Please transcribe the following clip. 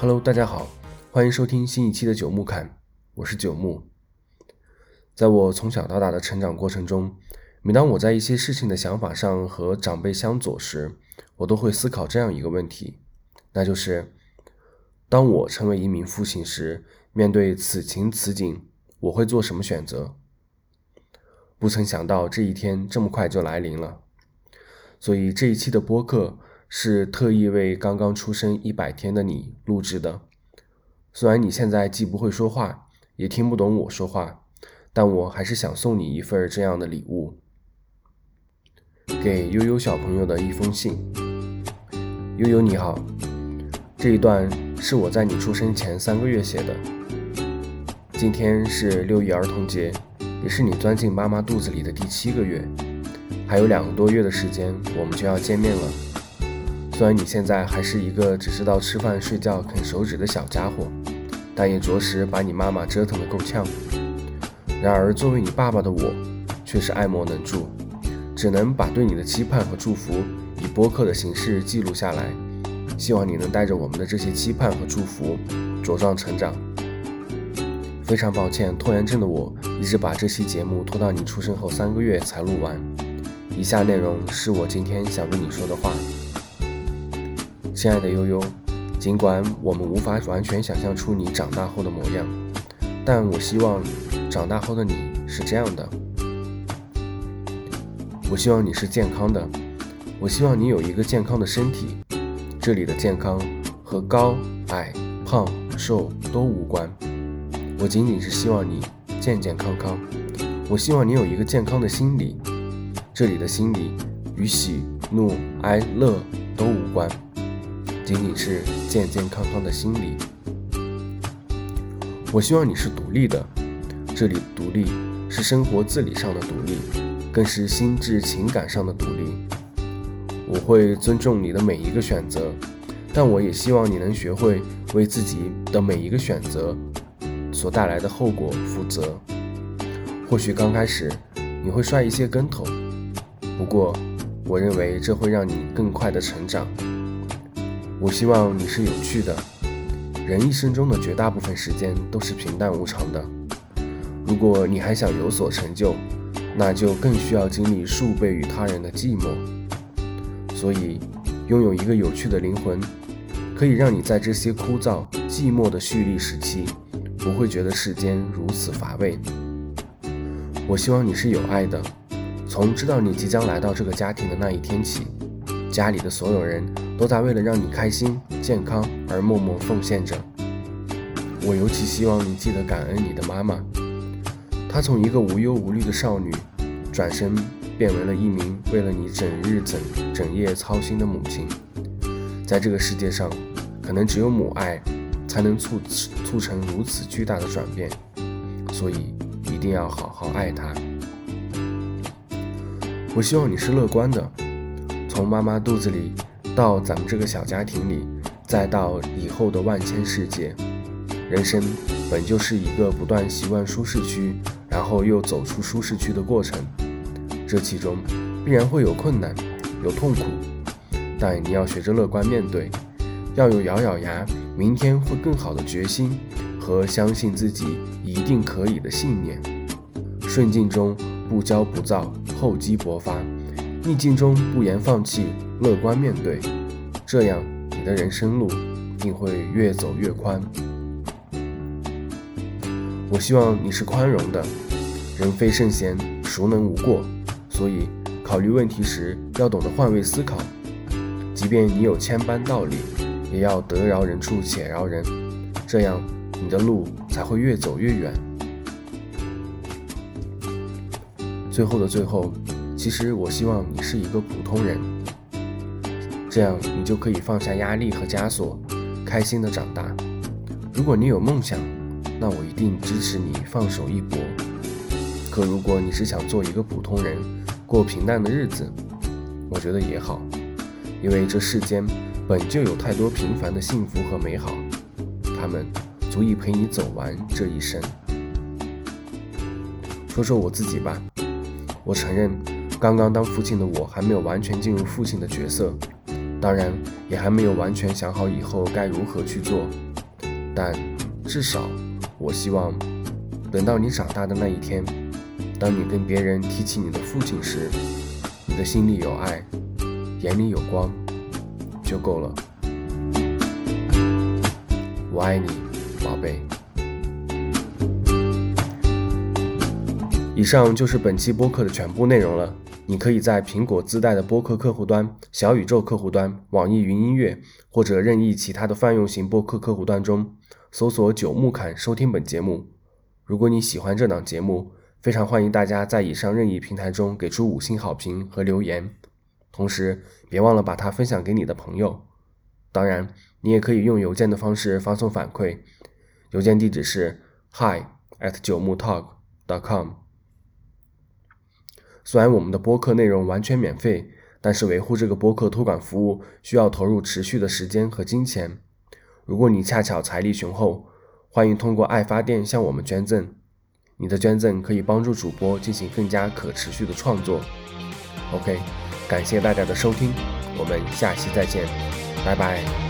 Hello，大家好，欢迎收听新一期的九木侃，我是九木。在我从小到大的成长过程中，每当我在一些事情的想法上和长辈相左时，我都会思考这样一个问题，那就是：当我成为一名父亲时，面对此情此景，我会做什么选择？不曾想到这一天这么快就来临了，所以这一期的播客。是特意为刚刚出生一百天的你录制的。虽然你现在既不会说话，也听不懂我说话，但我还是想送你一份这样的礼物，给悠悠小朋友的一封信。悠悠你好，这一段是我在你出生前三个月写的。今天是六一儿童节，也是你钻进妈妈肚子里的第七个月，还有两个多月的时间，我们就要见面了。虽然你现在还是一个只知道吃饭、睡觉、啃手指的小家伙，但也着实把你妈妈折腾得够呛。然而，作为你爸爸的我，却是爱莫能助，只能把对你的期盼和祝福以播客的形式记录下来。希望你能带着我们的这些期盼和祝福茁壮成长。非常抱歉，拖延症的我一直把这期节目拖到你出生后三个月才录完。以下内容是我今天想对你说的话。亲爱的悠悠，尽管我们无法完全想象出你长大后的模样，但我希望长大后的你是这样的。我希望你是健康的，我希望你有一个健康的身体。这里的健康和高矮、胖瘦都无关，我仅仅是希望你健健康康。我希望你有一个健康的心理，这里的心理与喜怒哀乐都无关。仅仅是健健康康的心理。我希望你是独立的，这里独立是生活自理上的独立，更是心智情感上的独立。我会尊重你的每一个选择，但我也希望你能学会为自己的每一个选择所带来的后果负责。或许刚开始你会摔一些跟头，不过我认为这会让你更快的成长。我希望你是有趣的。人一生中的绝大部分时间都是平淡无常的。如果你还想有所成就，那就更需要经历数倍于他人的寂寞。所以，拥有一个有趣的灵魂，可以让你在这些枯燥寂寞的蓄力时期，不会觉得世间如此乏味。我希望你是有爱的。从知道你即将来到这个家庭的那一天起，家里的所有人。都在为了让你开心、健康而默默奉献着。我尤其希望你记得感恩你的妈妈，她从一个无忧无虑的少女，转身变为了一名为了你整日整整夜操心的母亲。在这个世界上，可能只有母爱才能促促成如此巨大的转变，所以一定要好好爱她。我希望你是乐观的，从妈妈肚子里。到咱们这个小家庭里，再到以后的万千世界，人生本就是一个不断习惯舒适区，然后又走出舒适区的过程。这其中必然会有困难，有痛苦，但你要学着乐观面对，要有咬咬牙，明天会更好的决心和相信自己一定可以的信念。顺境中不骄不躁，厚积薄发；逆境中不言放弃。乐观面对，这样你的人生路定会越走越宽。我希望你是宽容的，人非圣贤，孰能无过？所以考虑问题时要懂得换位思考，即便你有千般道理，也要得饶人处且饶人，这样你的路才会越走越远。最后的最后，其实我希望你是一个普通人。这样，你就可以放下压力和枷锁，开心的长大。如果你有梦想，那我一定支持你放手一搏。可如果你是想做一个普通人，过平淡的日子，我觉得也好，因为这世间本就有太多平凡的幸福和美好，他们足以陪你走完这一生。说说我自己吧，我承认，刚刚当父亲的我还没有完全进入父亲的角色。当然，也还没有完全想好以后该如何去做，但至少，我希望等到你长大的那一天，当你跟别人提起你的父亲时，你的心里有爱，眼里有光，就够了。我爱你，宝贝。以上就是本期播客的全部内容了。你可以在苹果自带的播客客户端、小宇宙客户端、网易云音乐或者任意其他的泛用型播客客户端中搜索“九木侃”收听本节目。如果你喜欢这档节目，非常欢迎大家在以上任意平台中给出五星好评和留言，同时别忘了把它分享给你的朋友。当然，你也可以用邮件的方式发送反馈，邮件地址是 hi at 九木 talk dot com。虽然我们的播客内容完全免费，但是维护这个播客托管服务需要投入持续的时间和金钱。如果你恰巧财力雄厚，欢迎通过爱发电向我们捐赠。你的捐赠可以帮助主播进行更加可持续的创作。OK，感谢大家的收听，我们下期再见，拜拜。